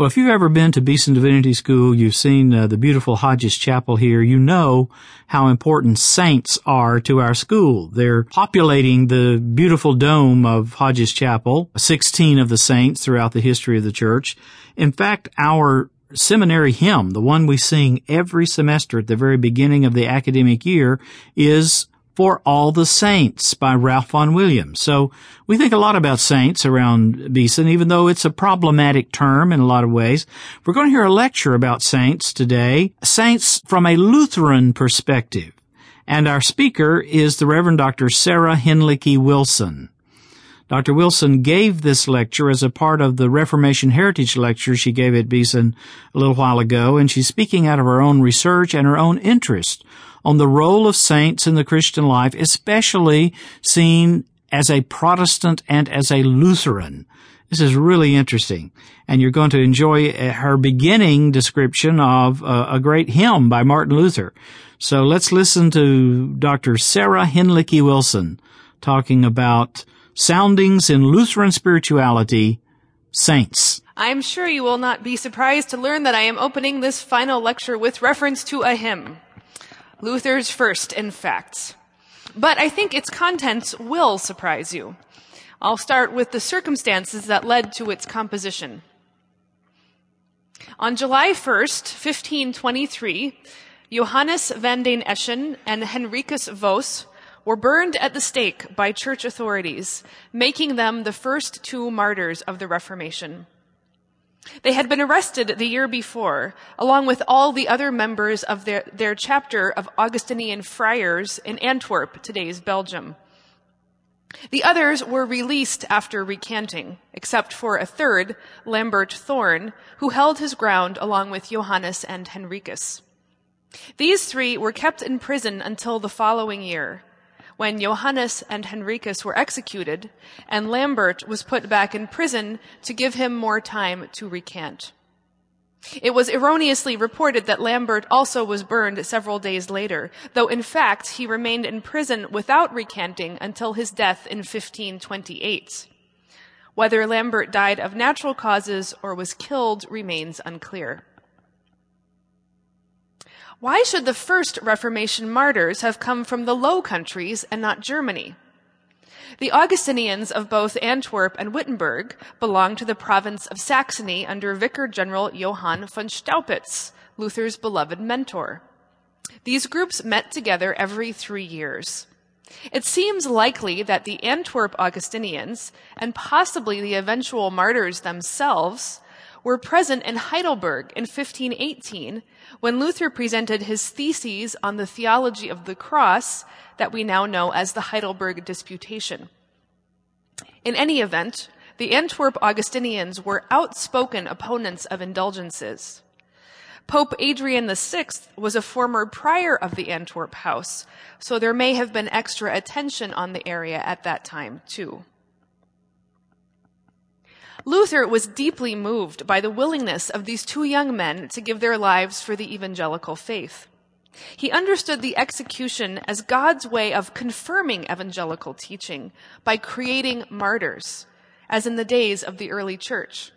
Well, if you've ever been to Beeson Divinity School, you've seen uh, the beautiful Hodges Chapel here, you know how important saints are to our school. They're populating the beautiful dome of Hodges Chapel, 16 of the saints throughout the history of the church. In fact, our seminary hymn, the one we sing every semester at the very beginning of the academic year, is for All the Saints by Ralph Vaughan Williams. So we think a lot about saints around Beeson, even though it's a problematic term in a lot of ways. We're going to hear a lecture about saints today, saints from a Lutheran perspective. And our speaker is the Reverend Dr. Sarah Hinlicky Wilson. Dr. Wilson gave this lecture as a part of the Reformation Heritage Lecture she gave at Beeson a little while ago, and she's speaking out of her own research and her own interest on the role of saints in the Christian life, especially seen as a Protestant and as a Lutheran. This is really interesting. And you're going to enjoy uh, her beginning description of uh, a great hymn by Martin Luther. So let's listen to Dr. Sarah Hinlicky Wilson talking about soundings in Lutheran spirituality, saints. I'm sure you will not be surprised to learn that I am opening this final lecture with reference to a hymn. Luther's first, in fact. But I think its contents will surprise you. I'll start with the circumstances that led to its composition. On July 1st, 1523, Johannes van den Eschen and Henricus Vos were burned at the stake by church authorities, making them the first two martyrs of the Reformation. They had been arrested the year before, along with all the other members of their, their chapter of Augustinian friars in Antwerp, today's Belgium. The others were released after recanting, except for a third, Lambert Thorn, who held his ground along with Johannes and Henricus. These three were kept in prison until the following year, when Johannes and Henricus were executed, and Lambert was put back in prison to give him more time to recant. It was erroneously reported that Lambert also was burned several days later, though in fact he remained in prison without recanting until his death in 1528. Whether Lambert died of natural causes or was killed remains unclear. Why should the first Reformation martyrs have come from the Low Countries and not Germany? The Augustinians of both Antwerp and Wittenberg belonged to the province of Saxony under Vicar General Johann von Staupitz, Luther's beloved mentor. These groups met together every three years. It seems likely that the Antwerp Augustinians, and possibly the eventual martyrs themselves, were present in Heidelberg in 1518 when Luther presented his theses on the theology of the cross that we now know as the Heidelberg Disputation. In any event, the Antwerp Augustinians were outspoken opponents of indulgences. Pope Adrian VI was a former prior of the Antwerp House, so there may have been extra attention on the area at that time, too. Luther was deeply moved by the willingness of these two young men to give their lives for the evangelical faith. He understood the execution as God's way of confirming evangelical teaching by creating martyrs, as in the days of the early church.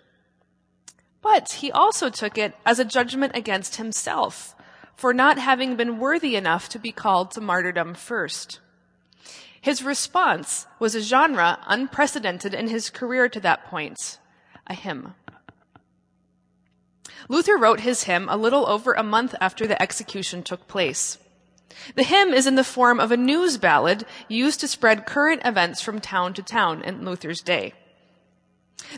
But he also took it as a judgment against himself for not having been worthy enough to be called to martyrdom first. His response was a genre unprecedented in his career to that point a hymn. Luther wrote his hymn a little over a month after the execution took place. The hymn is in the form of a news ballad used to spread current events from town to town in Luther's day.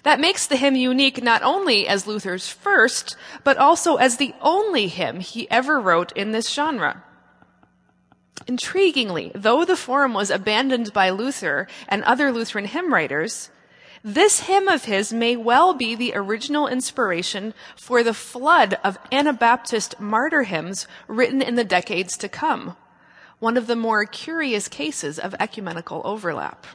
That makes the hymn unique not only as Luther's first, but also as the only hymn he ever wrote in this genre. Intriguingly, though the form was abandoned by Luther and other Lutheran hymn writers, this hymn of his may well be the original inspiration for the flood of Anabaptist martyr hymns written in the decades to come, one of the more curious cases of ecumenical overlap.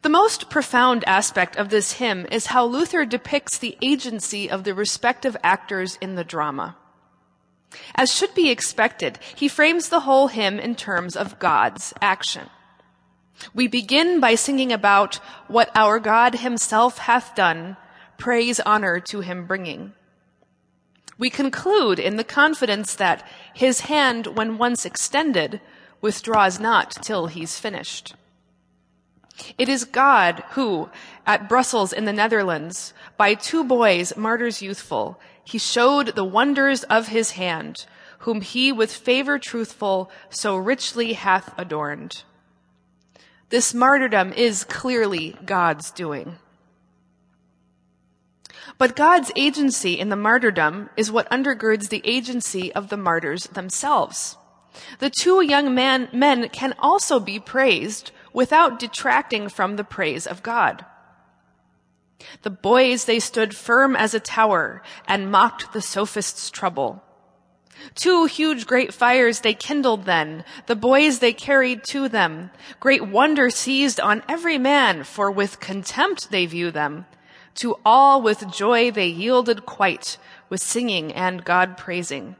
The most profound aspect of this hymn is how Luther depicts the agency of the respective actors in the drama. As should be expected, he frames the whole hymn in terms of God's action. We begin by singing about what our God himself hath done, praise honor to him bringing. We conclude in the confidence that his hand, when once extended, withdraws not till he's finished. It is God who, at Brussels in the Netherlands, by two boys, martyrs youthful, he showed the wonders of his hand, whom he with favor truthful so richly hath adorned. This martyrdom is clearly God's doing. But God's agency in the martyrdom is what undergirds the agency of the martyrs themselves. The two young man, men can also be praised without detracting from the praise of God. The boys, they stood firm as a tower and mocked the sophist's trouble. Two huge great fires they kindled then, the boys they carried to them. Great wonder seized on every man, for with contempt they view them. To all with joy they yielded quite, with singing and God praising.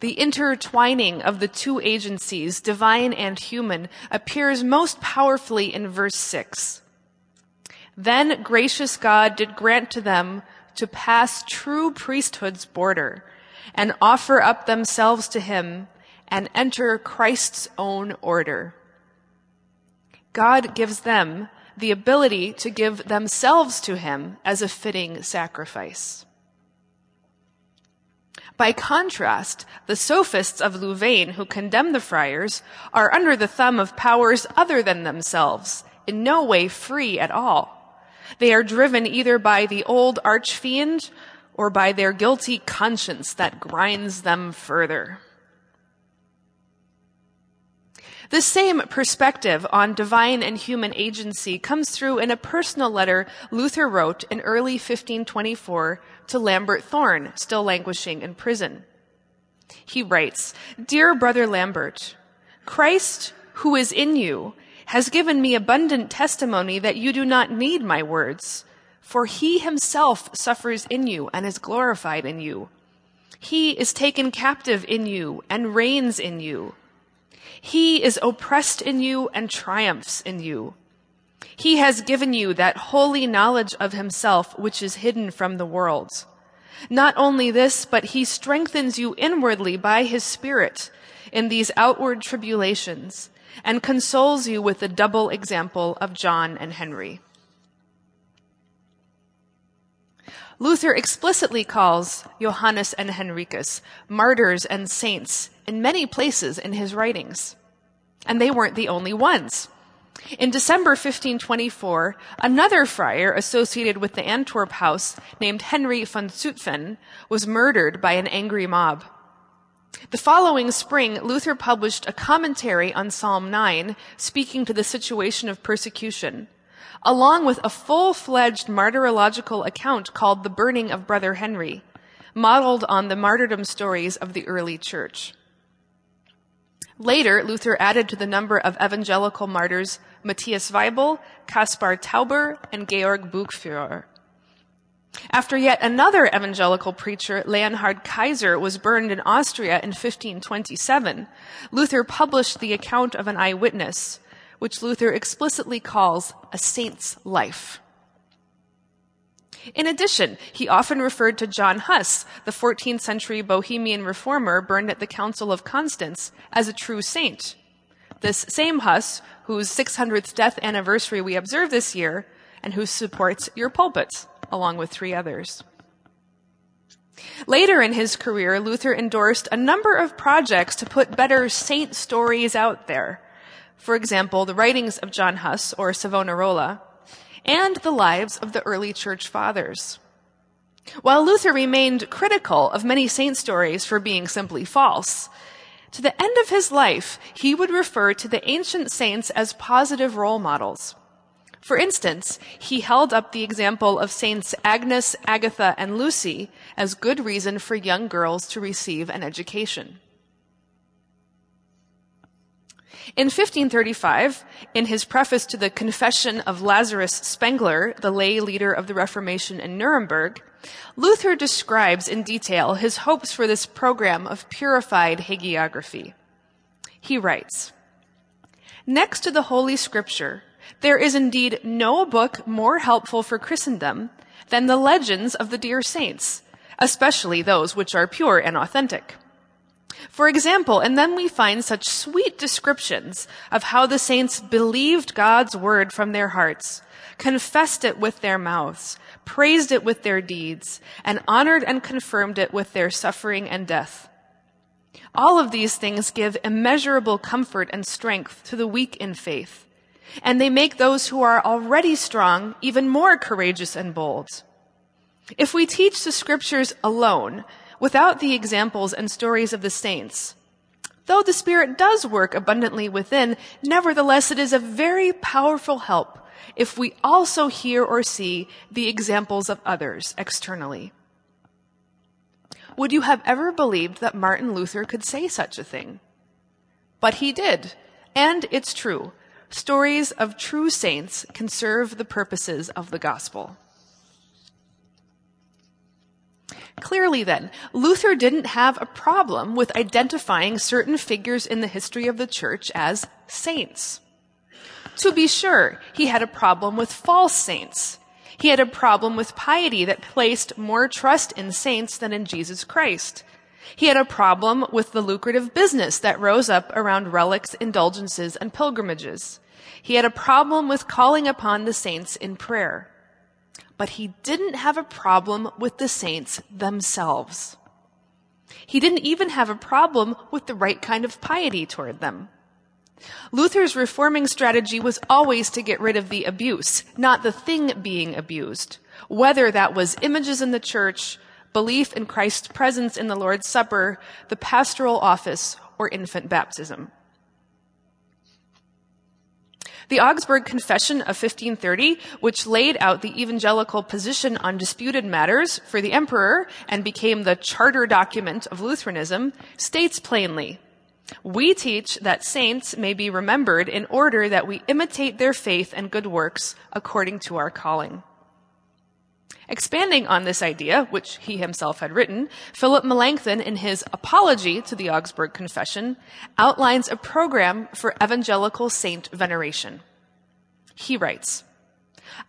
The intertwining of the two agencies, divine and human, appears most powerfully in verse 6. Then gracious God did grant to them to pass true priesthood's border and offer up themselves to him and enter Christ's own order. God gives them the ability to give themselves to him as a fitting sacrifice. By contrast, the sophists of Louvain who condemn the friars are under the thumb of powers other than themselves, in no way free at all. They are driven either by the old archfiend or by their guilty conscience that grinds them further. The same perspective on divine and human agency comes through in a personal letter Luther wrote in early 1524 to Lambert Thorn, still languishing in prison. He writes, Dear Brother Lambert, Christ, who is in you, has given me abundant testimony that you do not need my words, for he himself suffers in you and is glorified in you. He is taken captive in you and reigns in you. He is oppressed in you and triumphs in you. He has given you that holy knowledge of himself which is hidden from the world. Not only this, but he strengthens you inwardly by his spirit in these outward tribulations and consoles you with the double example of John and Henry. Luther explicitly calls Johannes and Henricus martyrs and saints in many places in his writings. And they weren't the only ones. In December 1524, another friar associated with the Antwerp house named Henry von Zutphen was murdered by an angry mob. The following spring, Luther published a commentary on Psalm 9, speaking to the situation of persecution along with a full-fledged martyrological account called The Burning of Brother Henry, modeled on the martyrdom stories of the early church. Later, Luther added to the number of evangelical martyrs Matthias Weibel, Kaspar Tauber, and Georg Buchführer. After yet another evangelical preacher, Leonhard Kaiser, was burned in Austria in 1527, Luther published the account of an eyewitness, which Luther explicitly calls a saint's life. In addition, he often referred to John Huss, the 14th century Bohemian reformer burned at the Council of Constance, as a true saint. This same Huss, whose 600th death anniversary we observe this year, and who supports your pulpit, along with three others. Later in his career, Luther endorsed a number of projects to put better saint stories out there, for example, the writings of John Huss or Savonarola, and the lives of the early church fathers. While Luther remained critical of many saint stories for being simply false, to the end of his life, he would refer to the ancient saints as positive role models. For instance, he held up the example of Saints Agnes, Agatha, and Lucy as good reason for young girls to receive an education. In 1535, in his preface to the Confession of Lazarus Spengler, the lay leader of the Reformation in Nuremberg, Luther describes in detail his hopes for this program of purified hagiography. He writes, Next to the Holy Scripture, there is indeed no book more helpful for Christendom than the legends of the dear saints, especially those which are pure and authentic. For example, and then we find such sweet descriptions of how the saints believed God's word from their hearts, confessed it with their mouths, praised it with their deeds, and honored and confirmed it with their suffering and death. All of these things give immeasurable comfort and strength to the weak in faith, and they make those who are already strong even more courageous and bold. If we teach the scriptures alone, without the examples and stories of the saints. Though the Spirit does work abundantly within, nevertheless it is a very powerful help if we also hear or see the examples of others externally. Would you have ever believed that Martin Luther could say such a thing? But he did, and it's true. Stories of true saints can serve the purposes of the gospel. Clearly, then, Luther didn't have a problem with identifying certain figures in the history of the church as saints. To be sure, he had a problem with false saints. He had a problem with piety that placed more trust in saints than in Jesus Christ. He had a problem with the lucrative business that rose up around relics, indulgences, and pilgrimages. He had a problem with calling upon the saints in prayer but he didn't have a problem with the saints themselves. He didn't even have a problem with the right kind of piety toward them. Luther's reforming strategy was always to get rid of the abuse, not the thing being abused, whether that was images in the church, belief in Christ's presence in the Lord's Supper, the pastoral office, or infant baptism. The Augsburg Confession of 1530, which laid out the evangelical position on disputed matters for the emperor and became the charter document of Lutheranism, states plainly, we teach that saints may be remembered in order that we imitate their faith and good works according to our calling. Expanding on this idea, which he himself had written, Philip Melanchthon, in his Apology to the Augsburg Confession, outlines a program for evangelical saint veneration. He writes,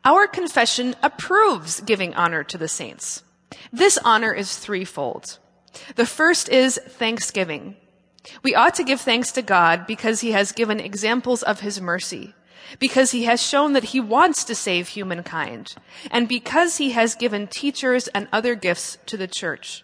Our confession approves giving honor to the saints. This honor is threefold. The first is thanksgiving. We ought to give thanks to God because he has given examples of his mercy because he has shown that he wants to save humankind, and because he has given teachers and other gifts to the church.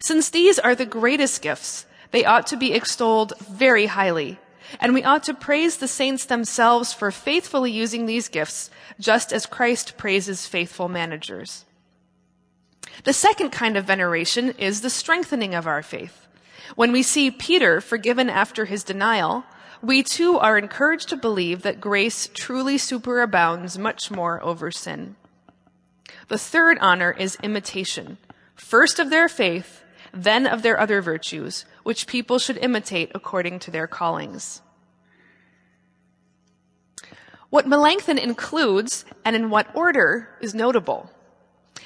Since these are the greatest gifts, they ought to be extolled very highly, and we ought to praise the saints themselves for faithfully using these gifts, just as Christ praises faithful managers. The second kind of veneration is the strengthening of our faith. When we see Peter forgiven after his denial, we too are encouraged to believe that grace truly superabounds much more over sin. The third honor is imitation, first of their faith, then of their other virtues, which people should imitate according to their callings. What Melanchthon includes, and in what order, is notable.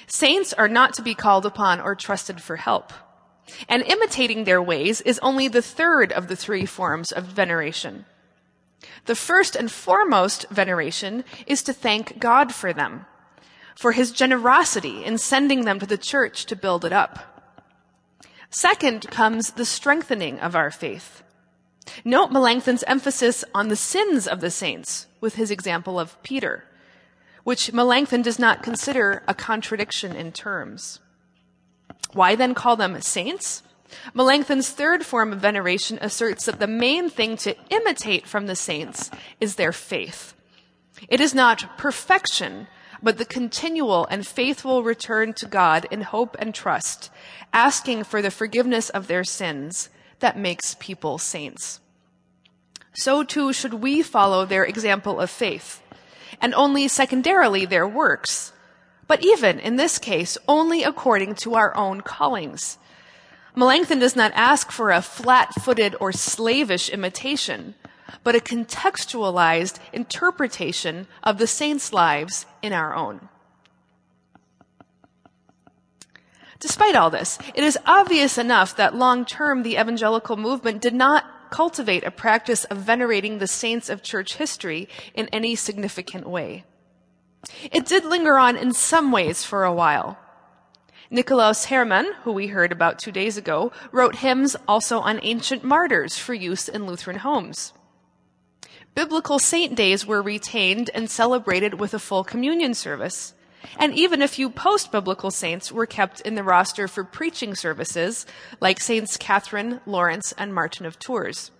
Saints are not to be called upon or trusted for help. And imitating their ways is only the third of the three forms of veneration. The first and foremost veneration is to thank God for them, for his generosity in sending them to the church to build it up. Second comes the strengthening of our faith. Note Melanchthon's emphasis on the sins of the saints with his example of Peter, which Melanchthon does not consider a contradiction in terms. Why then call them saints? Melanchthon's third form of veneration asserts that the main thing to imitate from the saints is their faith. It is not perfection, but the continual and faithful return to God in hope and trust, asking for the forgiveness of their sins that makes people saints. So too should we follow their example of faith, and only secondarily their works, but even in this case, only according to our own callings. Melanchthon does not ask for a flat footed or slavish imitation, but a contextualized interpretation of the saints' lives in our own. Despite all this, it is obvious enough that long term the evangelical movement did not cultivate a practice of venerating the saints of church history in any significant way. It did linger on in some ways for a while. Nikolaus Hermann, who we heard about two days ago, wrote hymns also on ancient martyrs for use in Lutheran homes. Biblical saint days were retained and celebrated with a full communion service. And even a few post-biblical saints were kept in the roster for preaching services, like Saints Catherine, Lawrence, and Martin of Tours.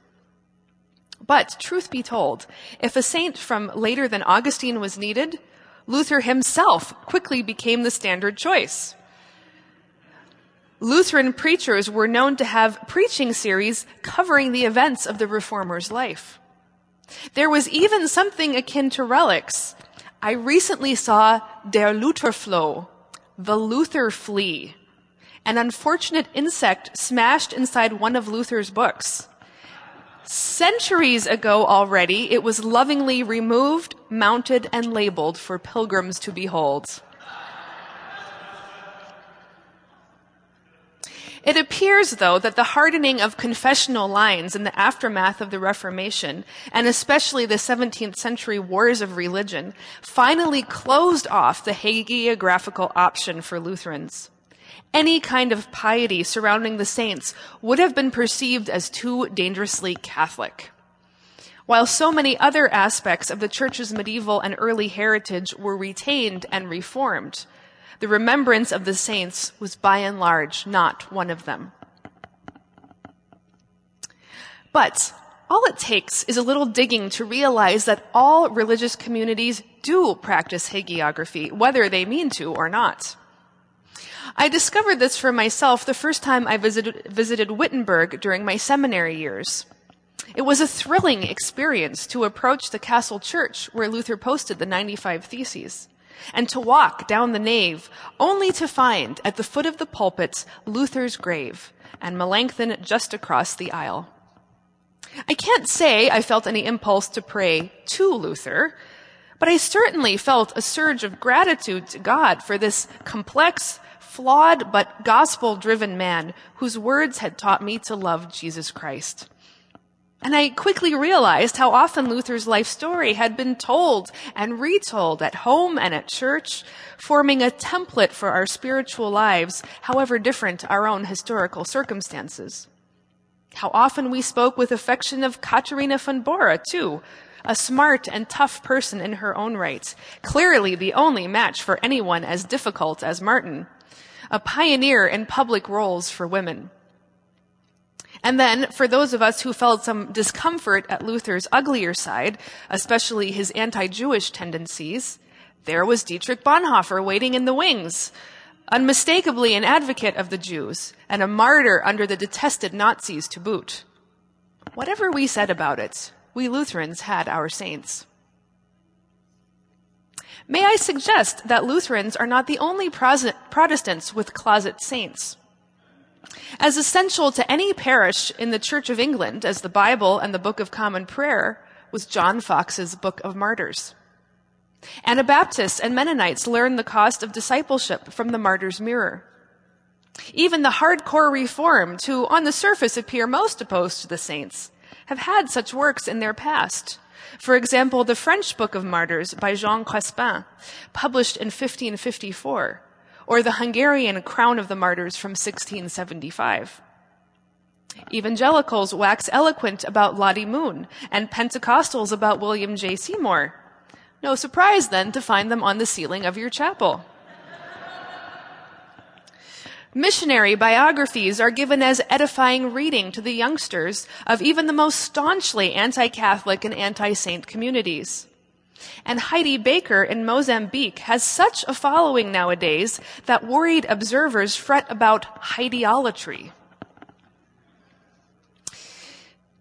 But, truth be told, if a saint from later than Augustine was needed, Luther himself quickly became the standard choice. Lutheran preachers were known to have preaching series covering the events of the reformer's life. There was even something akin to relics I recently saw Der Lutherfloh, the Luther flea, an unfortunate insect smashed inside one of Luther's books. Centuries ago already, it was lovingly removed, mounted, and labeled for pilgrims to behold. It appears, though, that the hardening of confessional lines in the aftermath of the Reformation, and especially the 17th century wars of religion, finally closed off the hagiographical option for Lutherans. Any kind of piety surrounding the saints would have been perceived as too dangerously Catholic. While so many other aspects of the church's medieval and early heritage were retained and reformed, the remembrance of the saints was by and large not one of them. But all it takes is a little digging to realize that all religious communities do practice hagiography, whether they mean to or not. I discovered this for myself the first time I visited, visited Wittenberg during my seminary years. It was a thrilling experience to approach the castle church where Luther posted the 95 Theses and to walk down the nave, only to find at the foot of the pulpit Luther's grave and Melanchthon just across the aisle. I can't say I felt any impulse to pray to Luther, but I certainly felt a surge of gratitude to God for this complex, flawed, but gospel driven man whose words had taught me to love Jesus Christ. And I quickly realized how often Luther's life story had been told and retold at home and at church, forming a template for our spiritual lives, however different our own historical circumstances. How often we spoke with affection of Katharina von Bora, too, a smart and tough person in her own right, clearly the only match for anyone as difficult as Martin, a pioneer in public roles for women. And then, for those of us who felt some discomfort at Luther's uglier side, especially his anti-Jewish tendencies, there was Dietrich Bonhoeffer waiting in the wings, unmistakably an advocate of the Jews and a martyr under the detested Nazis to boot. Whatever we said about it, we Lutherans had our saints. May I suggest that Lutherans are not the only Protestants with closet saints. As essential to any parish in the Church of England as the Bible and the Book of Common Prayer was John Foxe's Book of Martyrs. Anabaptists and Mennonites learned the cost of discipleship from the Martyr's Mirror. Even the hardcore Reformed, who on the surface appear most opposed to the saints, have had such works in their past. For example, the French Book of Martyrs by Jean Crespin, published in 1554, or the Hungarian Crown of the Martyrs from 1675. Evangelicals wax eloquent about Lottie Moon, and Pentecostals about William J. Seymour. No surprise then to find them on the ceiling of your chapel. Missionary biographies are given as edifying reading to the youngsters of even the most staunchly anti-Catholic and anti-saint communities. And Heidi Baker in Mozambique has such a following nowadays that worried observers fret about Heidiolatry.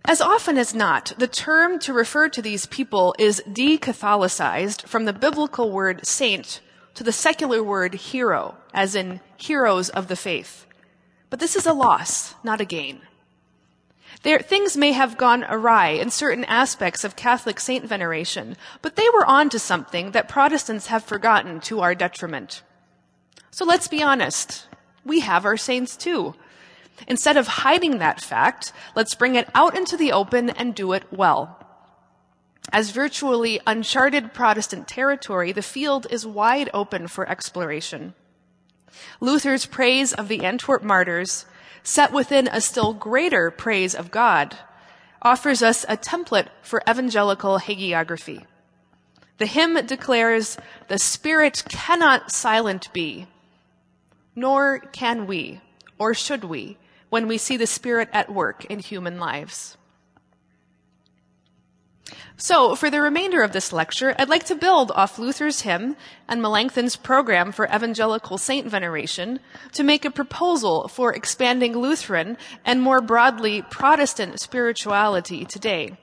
As often as not, the term to refer to these people is de-Catholicized from the biblical word saint to the secular word hero, as in heroes of the faith. But this is a loss, not a gain. There, things may have gone awry in certain aspects of Catholic saint veneration, but they were on to something that Protestants have forgotten to our detriment. So let's be honest. We have our saints too. Instead of hiding that fact, let's bring it out into the open and do it well. As virtually uncharted Protestant territory, the field is wide open for exploration. Luther's praise of the Antwerp martyrs, set within a still greater praise of God, offers us a template for evangelical hagiography. The hymn declares, The Spirit cannot silent be, nor can we, or should we, when we see the Spirit at work in human lives. So, for the remainder of this lecture, I'd like to build off Luther's hymn and Melanchthon's program for evangelical saint veneration to make a proposal for expanding Lutheran and more broadly Protestant spirituality today.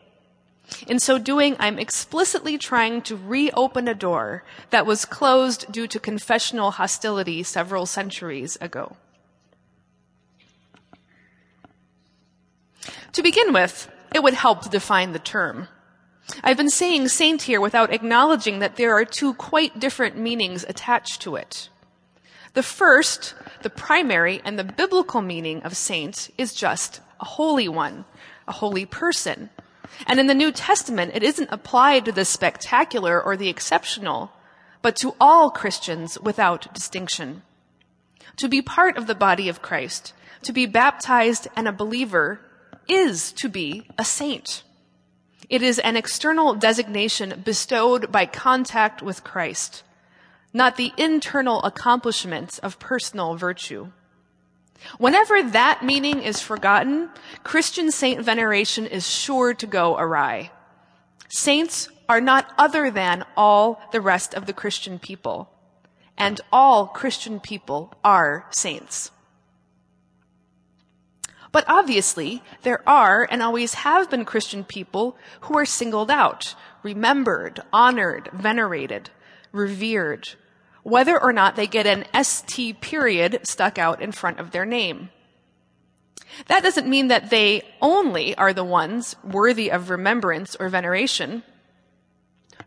In so doing, I'm explicitly trying to reopen a door that was closed due to confessional hostility several centuries ago. To begin with, it would help to define the term. I've been saying saint here without acknowledging that there are two quite different meanings attached to it. The first, the primary and the biblical meaning of saint is just a holy one, a holy person. And in the New Testament, it isn't applied to the spectacular or the exceptional, but to all Christians without distinction. To be part of the body of Christ, to be baptized and a believer is to be a saint. It is an external designation bestowed by contact with Christ, not the internal accomplishments of personal virtue. Whenever that meaning is forgotten, Christian saint veneration is sure to go awry. Saints are not other than all the rest of the Christian people, and all Christian people are saints. But obviously, there are and always have been Christian people who are singled out, remembered, honored, venerated, revered, whether or not they get an ST period stuck out in front of their name. That doesn't mean that they only are the ones worthy of remembrance or veneration.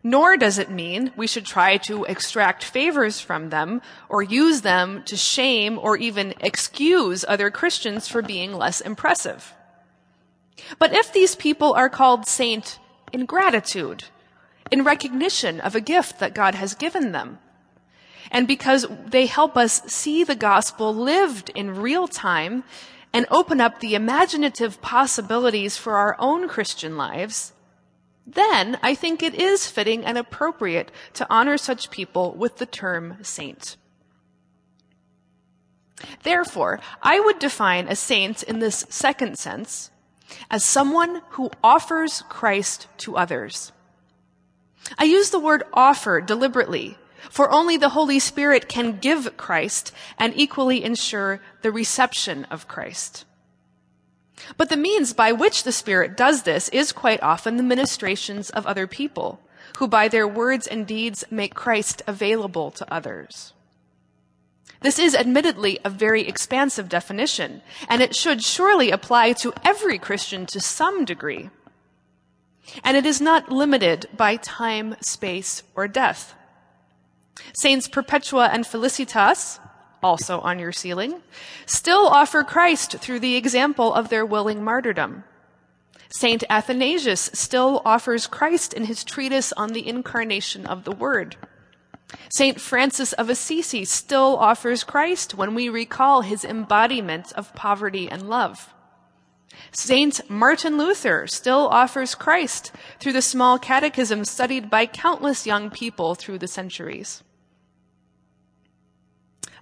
Nor does it mean we should try to extract favors from them or use them to shame or even excuse other Christians for being less impressive. But if these people are called saint in gratitude, in recognition of a gift that God has given them, and because they help us see the gospel lived in real time and open up the imaginative possibilities for our own Christian lives, then I think it is fitting and appropriate to honor such people with the term saint. Therefore, I would define a saint in this second sense as someone who offers Christ to others. I use the word offer deliberately, for only the Holy Spirit can give Christ and equally ensure the reception of Christ. But the means by which the Spirit does this is quite often the ministrations of other people, who by their words and deeds make Christ available to others. This is admittedly a very expansive definition, and it should surely apply to every Christian to some degree. And it is not limited by time, space, or death. Saints Perpetua and Felicitas, also on your ceiling, still offer Christ through the example of their willing martyrdom. Saint Athanasius still offers Christ in his treatise on the incarnation of the Word. Saint Francis of Assisi still offers Christ when we recall his embodiment of poverty and love. Saint Martin Luther still offers Christ through the small catechism studied by countless young people through the centuries.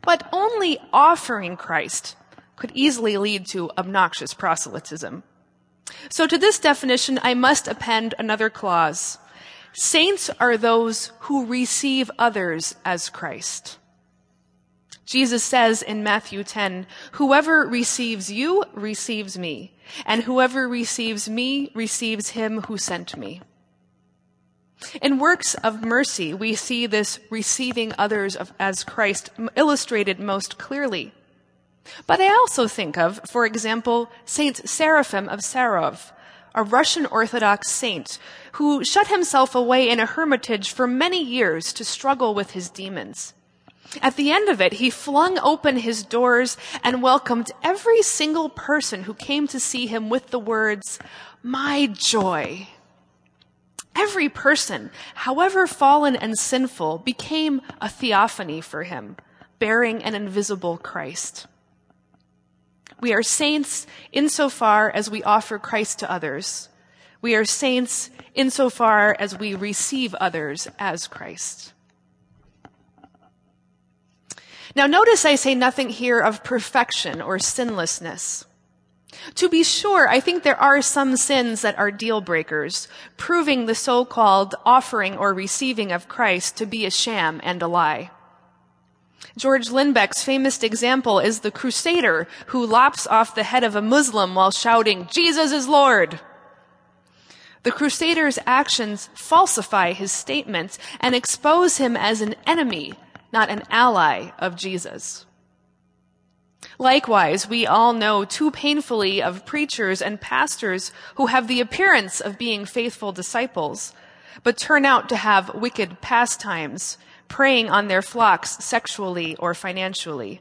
But only offering Christ could easily lead to obnoxious proselytism. So to this definition, I must append another clause. Saints are those who receive others as Christ. Jesus says in Matthew 10, whoever receives you receives me, and whoever receives me receives him who sent me. In works of mercy, we see this receiving others of, as Christ illustrated most clearly. But I also think of, for example, Saint Seraphim of Sarov, a Russian Orthodox saint who shut himself away in a hermitage for many years to struggle with his demons. At the end of it, he flung open his doors and welcomed every single person who came to see him with the words, My joy. Every person, however fallen and sinful, became a theophany for him, bearing an invisible Christ. We are saints insofar as we offer Christ to others. We are saints insofar as we receive others as Christ. Now notice I say nothing here of perfection or sinlessness. To be sure, I think there are some sins that are deal breakers, proving the so-called offering or receiving of Christ to be a sham and a lie. George Lindbeck's famous example is the crusader who lops off the head of a Muslim while shouting, Jesus is Lord. The crusader's actions falsify his statements and expose him as an enemy, not an ally of Jesus. Likewise, we all know too painfully of preachers and pastors who have the appearance of being faithful disciples, but turn out to have wicked pastimes, preying on their flocks sexually or financially.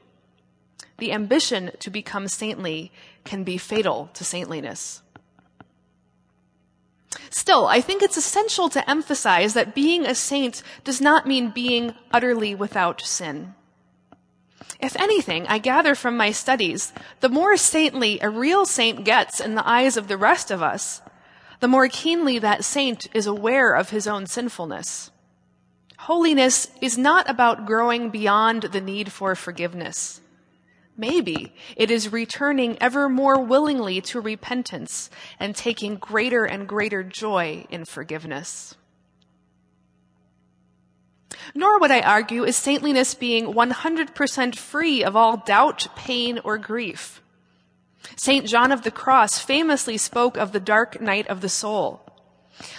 The ambition to become saintly can be fatal to saintliness. Still, I think it's essential to emphasize that being a saint does not mean being utterly without sin. If anything, I gather from my studies, the more saintly a real saint gets in the eyes of the rest of us, the more keenly that saint is aware of his own sinfulness. Holiness is not about growing beyond the need for forgiveness. Maybe it is returning ever more willingly to repentance and taking greater and greater joy in forgiveness. Nor would I argue is saintliness being 100% free of all doubt, pain, or grief. St. John of the Cross famously spoke of the dark night of the soul.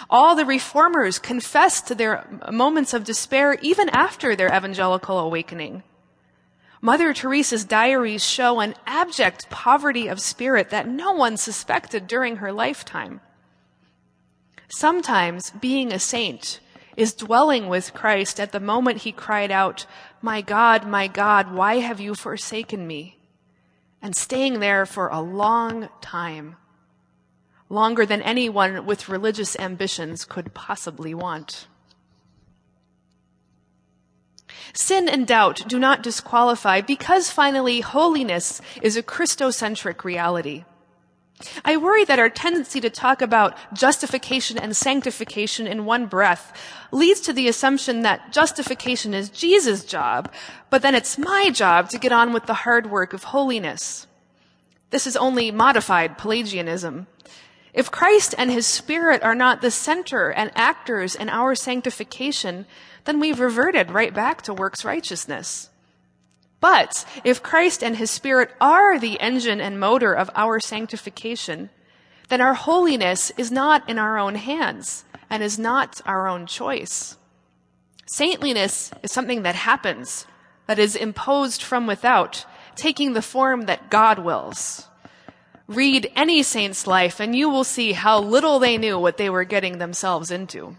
All the reformers confessed to their moments of despair even after their evangelical awakening. Mother Teresa's diaries show an abject poverty of spirit that no one suspected during her lifetime. Sometimes being a saint is dwelling with Christ at the moment he cried out, My God, my God, why have you forsaken me? And staying there for a long time, longer than anyone with religious ambitions could possibly want. Sin and doubt do not disqualify because finally holiness is a Christocentric reality. I worry that our tendency to talk about justification and sanctification in one breath leads to the assumption that justification is Jesus' job, but then it's my job to get on with the hard work of holiness. This is only modified Pelagianism. If Christ and his Spirit are not the center and actors in our sanctification, then we've reverted right back to works righteousness. But if Christ and his Spirit are the engine and motor of our sanctification, then our holiness is not in our own hands and is not our own choice. Saintliness is something that happens, that is imposed from without, taking the form that God wills. Read any saint's life and you will see how little they knew what they were getting themselves into.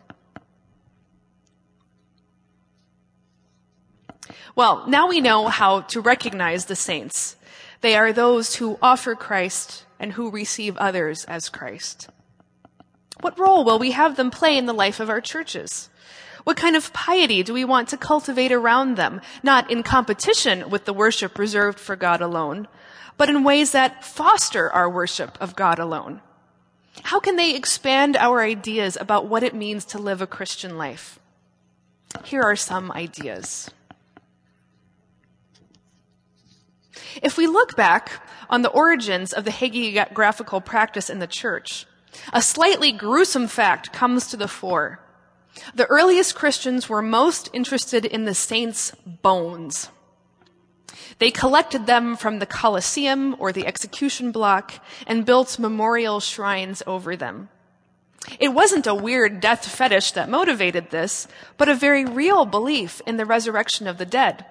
Well, now we know how to recognize the saints. They are those who offer Christ and who receive others as Christ. What role will we have them play in the life of our churches? What kind of piety do we want to cultivate around them, not in competition with the worship reserved for God alone, but in ways that foster our worship of God alone? How can they expand our ideas about what it means to live a Christian life? Here are some ideas. If we look back on the origins of the hagiographical practice in the church, a slightly gruesome fact comes to the fore. The earliest Christians were most interested in the saints' bones. They collected them from the Colosseum or the execution block and built memorial shrines over them. It wasn't a weird death fetish that motivated this, but a very real belief in the resurrection of the dead.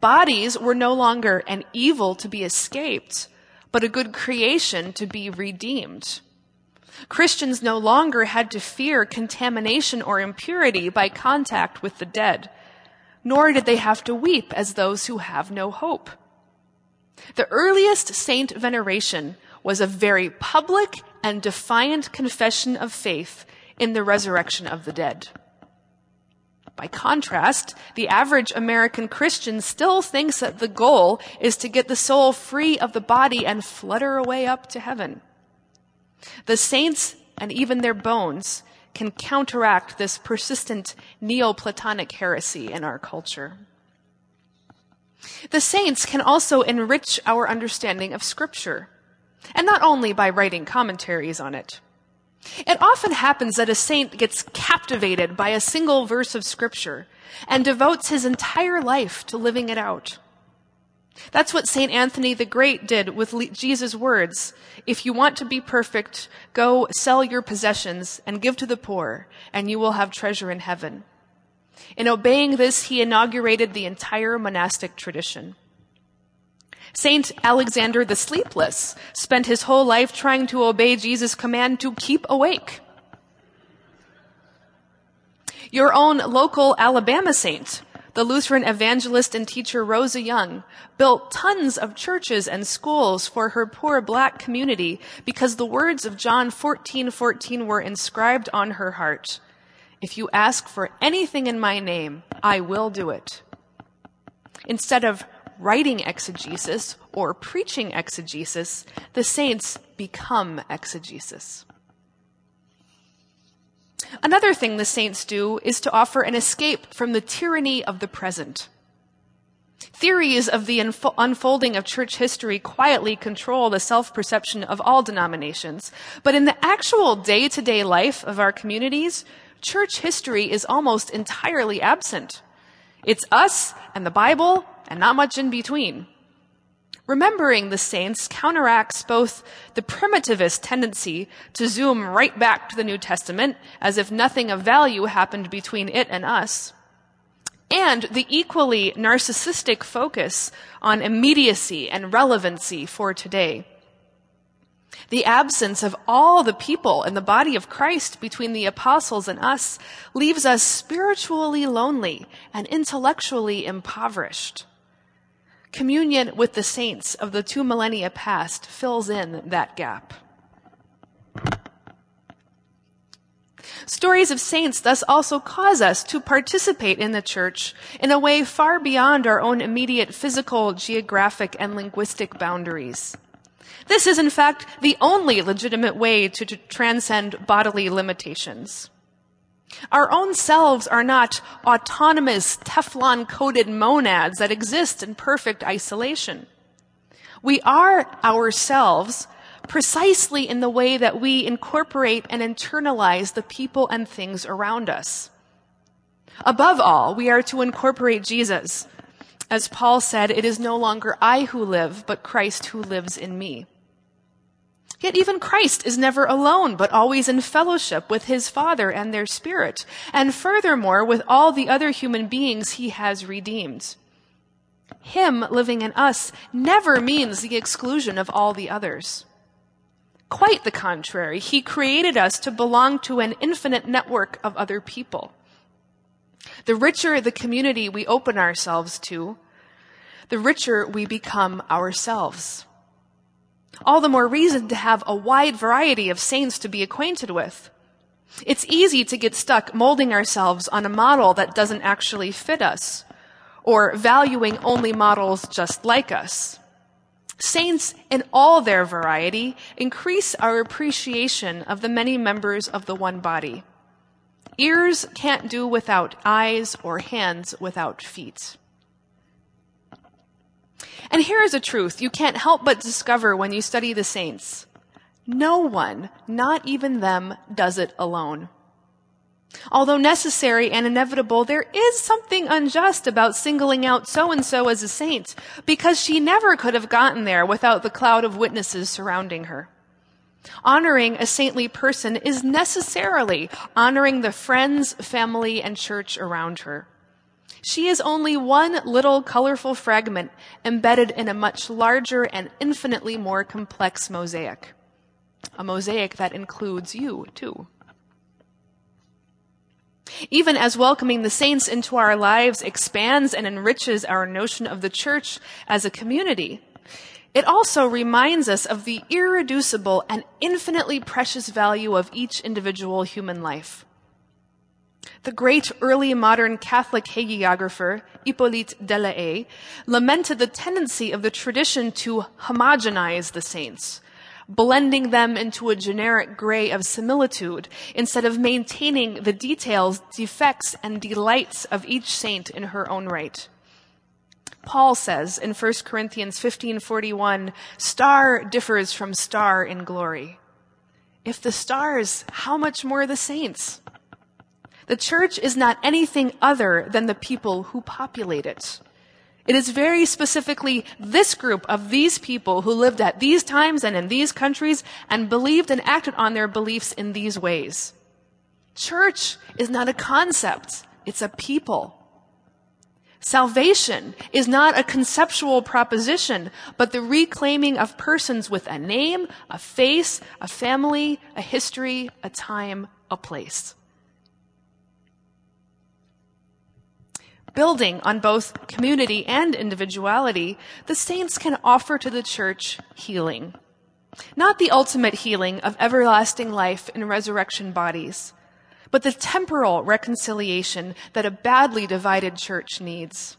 Bodies were no longer an evil to be escaped, but a good creation to be redeemed. Christians no longer had to fear contamination or impurity by contact with the dead, nor did they have to weep as those who have no hope. The earliest saint veneration was a very public and defiant confession of faith in the resurrection of the dead. By contrast, the average American Christian still thinks that the goal is to get the soul free of the body and flutter away up to heaven. The saints and even their bones can counteract this persistent Neoplatonic heresy in our culture. The saints can also enrich our understanding of Scripture, and not only by writing commentaries on it. It often happens that a saint gets captivated by a single verse of scripture and devotes his entire life to living it out. That's what St. Anthony the Great did with Jesus' words. If you want to be perfect, go sell your possessions and give to the poor, and you will have treasure in heaven. In obeying this, he inaugurated the entire monastic tradition. Saint Alexander the Sleepless spent his whole life trying to obey Jesus' command to keep awake. Your own local Alabama saint, the Lutheran evangelist and teacher Rosa Young, built tons of churches and schools for her poor black community because the words of John 14:14 14 were inscribed on her heart. If you ask for anything in my name, I will do it. Instead of writing exegesis or preaching exegesis, the saints become exegesis. Another thing the saints do is to offer an escape from the tyranny of the present. Theories of the unfolding of church history quietly control the self perception of all denominations, but in the actual day to day life of our communities, church history is almost entirely absent. It's us and the Bible and not much in between. Remembering the saints counteracts both the primitivist tendency to zoom right back to the New Testament as if nothing of value happened between it and us, and the equally narcissistic focus on immediacy and relevancy for today. The absence of all the people in the body of Christ between the apostles and us leaves us spiritually lonely and intellectually impoverished. Communion with the saints of the two millennia past fills in that gap. Stories of saints thus also cause us to participate in the church in a way far beyond our own immediate physical, geographic, and linguistic boundaries. This is in fact the only legitimate way to, transcend bodily limitations. Our own selves are not autonomous Teflon coated monads that exist in perfect isolation. We are ourselves precisely in the way that we incorporate and internalize the people and things around us. Above all, we are to incorporate Jesus. As Paul said, it is no longer I who live, but Christ who lives in me. Yet even Christ is never alone, but always in fellowship with his Father and their Spirit, and furthermore with all the other human beings he has redeemed. Him living in us never means the exclusion of all the others. Quite the contrary, he created us to belong to an infinite network of other people. The richer the community we open ourselves to, the richer we become ourselves. All the more reason to have a wide variety of saints to be acquainted with. It's easy to get stuck molding ourselves on a model that doesn't actually fit us, or valuing only models just like us. Saints in all their variety increase our appreciation of the many members of the one body. Ears can't do without eyes or hands without feet. And here is a truth you can't help but discover when you study the saints. No one, not even them, does it alone. Although necessary and inevitable, there is something unjust about singling out so and so as a saint, because she never could have gotten there without the cloud of witnesses surrounding her. Honoring a saintly person is necessarily honoring the friends, family, and church around her. She is only one little colorful fragment embedded in a much larger and infinitely more complex mosaic. A mosaic that includes you, too. Even as welcoming the saints into our lives expands and enriches our notion of the church as a community, it also reminds us of the irreducible and infinitely precious value of each individual human life. The great early modern Catholic hagiographer, Hippolyte Delehaye lamented the tendency of the tradition to homogenize the saints, blending them into a generic gray of similitude instead of maintaining the details, defects, and delights of each saint in her own right. Paul says in 1 Corinthians 15:41, star differs from star in glory. If the stars, how much more the saints? The church is not anything other than the people who populate it. It is very specifically this group of these people who lived at these times and in these countries and believed and acted on their beliefs in these ways. Church is not a concept, it's a people. Salvation is not a conceptual proposition, but the reclaiming of persons with a name, a face, a family, a history, a time, a place. Building on both community and individuality, the saints can offer to the church healing. Not the ultimate healing of everlasting life in resurrection bodies, but the temporal reconciliation that a badly divided church needs.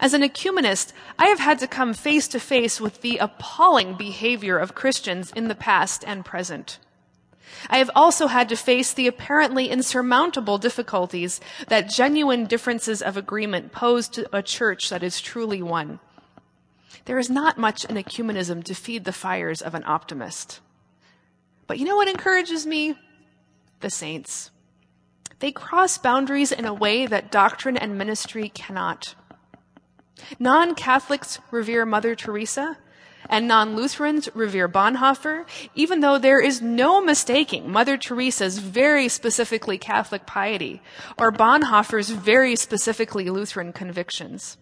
As an ecumenist, I have had to come face to face with the appalling behavior of Christians in the past and present. I have also had to face the apparently insurmountable difficulties that genuine differences of agreement pose to a church that is truly one. There is not much in ecumenism to feed the fires of an optimist. But you know what encourages me? The saints. They cross boundaries in a way that doctrine and ministry cannot. Non Catholics revere Mother Teresa, and non-Lutherans revere Bonhoeffer, even though there is no mistaking Mother Teresa's very specifically Catholic piety or Bonhoeffer's very specifically Lutheran convictions.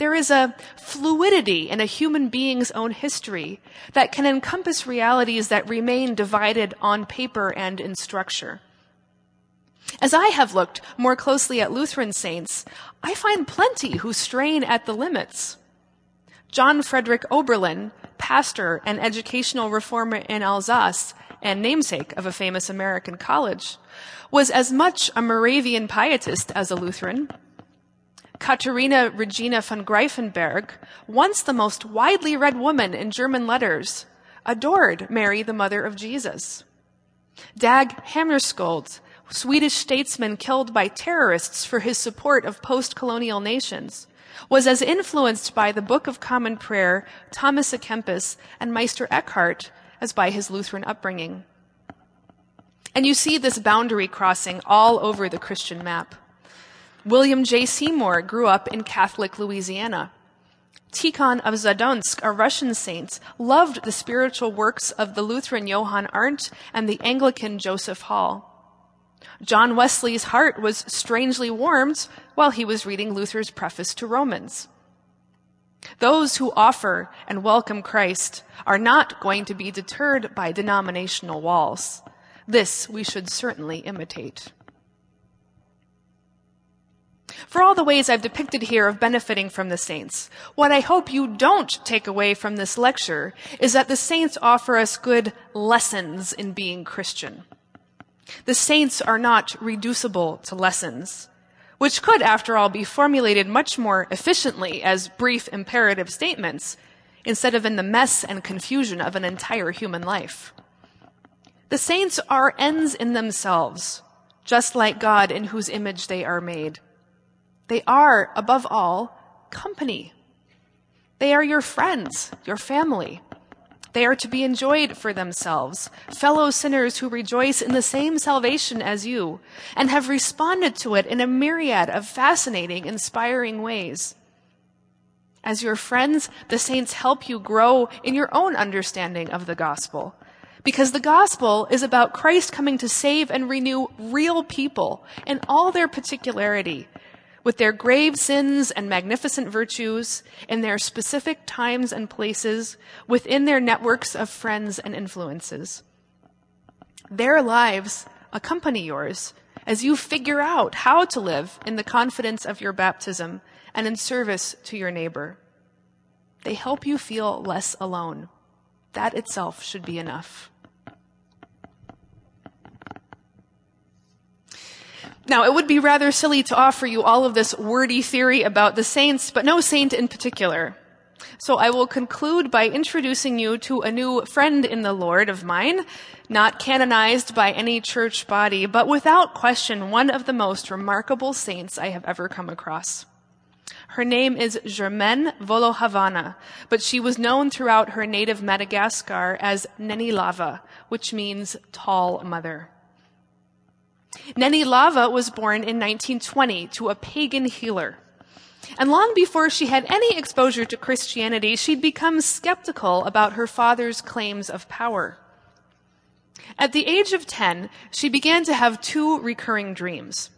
There is a fluidity in a human being's own history that can encompass realities that remain divided on paper and in structure. As I have looked more closely at Lutheran saints, I find plenty who strain at the limits. John Frederick Oberlin, pastor and educational reformer in Alsace and namesake of a famous American college, was as much a Moravian pietist as a Lutheran. Katharina Regina von Greifenberg, once the most widely read woman in German letters, adored Mary, the mother of Jesus. Dag Hammarskjöld, Swedish statesman killed by terrorists for his support of post-colonial nations, was as influenced by the Book of Common Prayer, Thomas à Kempis, and Meister Eckhart as by his Lutheran upbringing. And you see this boundary crossing all over the Christian map. William J. Seymour grew up in Catholic Louisiana. Tikhon of Zadonsk, a Russian saint, loved the spiritual works of the Lutheran Johann Arndt and the Anglican Joseph Hall. John Wesley's heart was strangely warmed while he was reading Luther's preface to Romans. Those who offer and welcome Christ are not going to be deterred by denominational walls. This we should certainly imitate. For all the ways I've depicted here of benefiting from the saints, what I hope you don't take away from this lecture is that the saints offer us good lessons in being Christian. The saints are not reducible to lessons, which could, after all, be formulated much more efficiently as brief imperative statements instead of in the mess and confusion of an entire human life. The saints are ends in themselves, just like God in whose image they are made. They are, above all, company. They are your friends, your family. They are to be enjoyed for themselves, fellow sinners who rejoice in the same salvation as you, and have responded to it in a myriad of fascinating, inspiring ways. As your friends, the saints help you grow in your own understanding of the gospel. Because the gospel is about Christ coming to save and renew real people in all their particularity, with their grave sins and magnificent virtues, in their specific times and places, within their networks of friends and influences. Their lives accompany yours as you figure out how to live in the confidence of your baptism and in service to your neighbor. They help you feel less alone. That itself should be enough. Now, it would be rather silly to offer you all of this wordy theory about the saints, but no saint in particular. So I will conclude by introducing you to a new friend in the Lord of mine, not canonized by any church body, but without question one of the most remarkable saints I have ever come across. Her name is Germaine Volahavana, but she was known throughout her native Madagascar as Neni Lava, which means tall mother. Neni Lava was born in 1920 to a pagan healer. And long before she had any exposure to Christianity, she'd become skeptical about her father's claims of power. At the age of 10, she began to have two recurring dreams.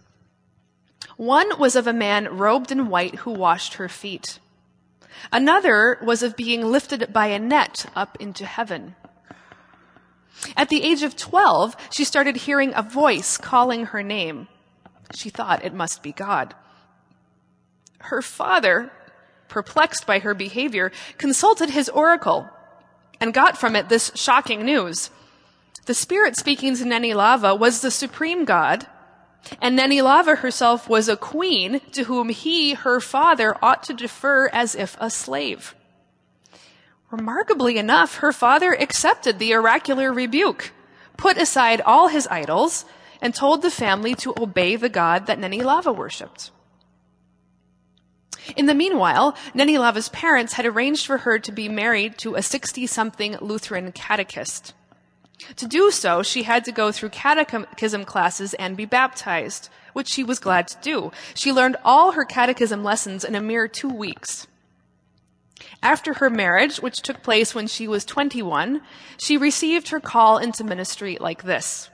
One was of a man robed in white who washed her feet. Another was of being lifted by a net up into heaven. At the age of 12, she started hearing a voice calling her name. She thought it must be God. Her father, perplexed by her behavior, consulted his oracle and got from it this shocking news. The spirit speaking to Neni Lava was the supreme God, and Neni Lava herself was a queen to whom he, her father, ought to defer as if a slave. Remarkably enough, her father accepted the oracular rebuke, put aside all his idols, and told the family to obey the God that Neni Lava worshipped. In the meanwhile, Neni Lava's parents had arranged for her to be married to a 60 something Lutheran catechist. To do so, she had to go through catechism classes and be baptized, which she was glad to do. She learned all her catechism lessons in a mere two weeks. After her marriage, which took place when she was 21, she received her call into ministry like this.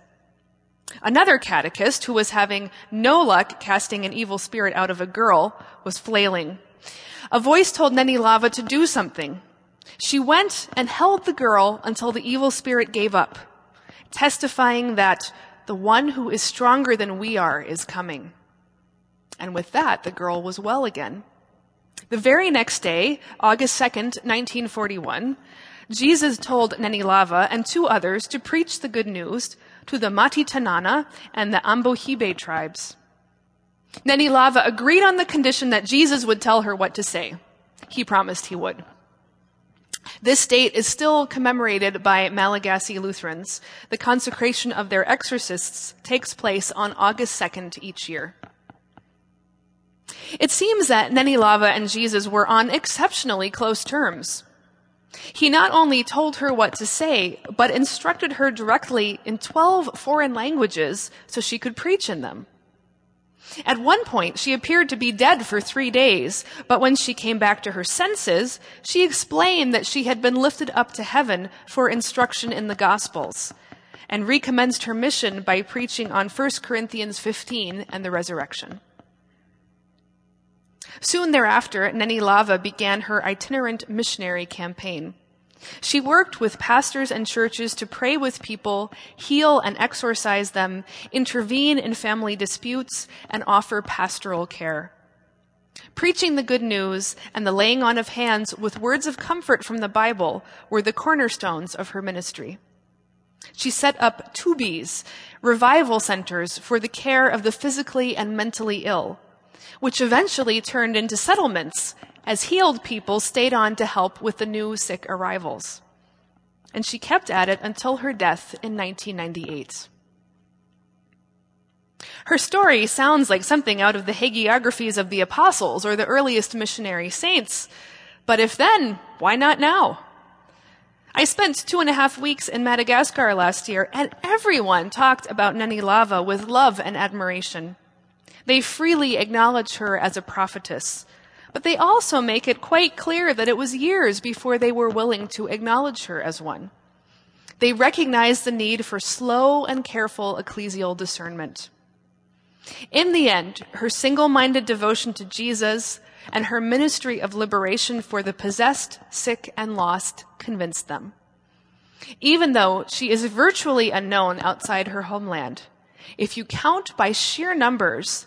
Another catechist, who was having no luck casting an evil spirit out of a girl, was flailing. A voice told Neni Lava to do something. She went and held the girl until the evil spirit gave up, testifying that the one who is stronger than we are is coming. And with that, the girl was well again. The very next day, August 2nd, 1941, Jesus told Neni Lava and two others to preach the good news to the Matitanana and the Ambohibe tribes. Neni Lava agreed on the condition that Jesus would tell her what to say. He promised he would. This date is still commemorated by Malagasy Lutherans. The consecration of their exorcists takes place on August 2nd each year. It seems that Neni Lava and Jesus were on exceptionally close terms. He not only told her what to say, but instructed her directly in 12 foreign languages so she could preach in them. At one point, she appeared to be dead for three days, but when she came back to her senses, she explained that she had been lifted up to heaven for instruction in the Gospels, and recommenced her mission by preaching on 1 Corinthians 15 and the resurrection. Soon thereafter, Neni Lava began her itinerant missionary campaign. She worked with pastors and churches to pray with people, heal and exorcise them, intervene in family disputes, and offer pastoral care. Preaching the good news and the laying on of hands with words of comfort from the Bible were the cornerstones of her ministry. She set up tobys, revival centers for the care of the physically and mentally ill, which eventually turned into settlements as healed people stayed on to help with the new sick arrivals. And she kept at it until her death in 1998. Her story sounds like something out of the hagiographies of the apostles or the earliest missionary saints. But if then, why not now? I spent two and a half weeks in Madagascar last year, and everyone talked about Neni Lava with love and admiration. They freely acknowledge her as a prophetess, but they also make it quite clear that it was years before they were willing to acknowledge her as one. They recognize the need for slow and careful ecclesial discernment. In the end, her single-minded devotion to Jesus and her ministry of liberation for the possessed, sick, and lost convinced them. Even though she is virtually unknown outside her homeland, if you count by sheer numbers,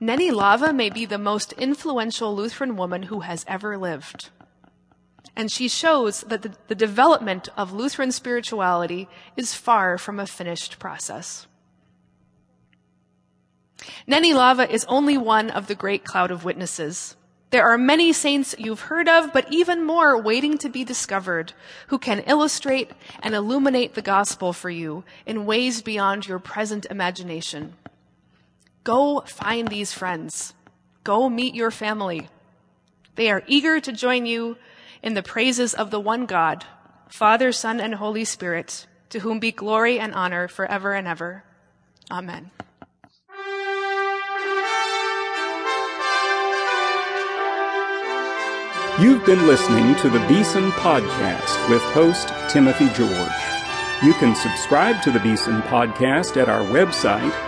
Neni Lava may be the most influential Lutheran woman who has ever lived. And she shows that the, the, development of Lutheran spirituality is far from a finished process. Neni Lava is only one of the great cloud of witnesses. There are many saints you've heard of, but even more waiting to be discovered who can illustrate and illuminate the gospel for you in ways beyond your present imagination. Go find these friends. Go meet your family. They are eager to join you in the praises of the one God, Father, Son, and Holy Spirit, to whom be glory and honor forever and ever. Amen. You've been listening to the Beeson Podcast with host Timothy George. You can subscribe to the Beeson Podcast at our website,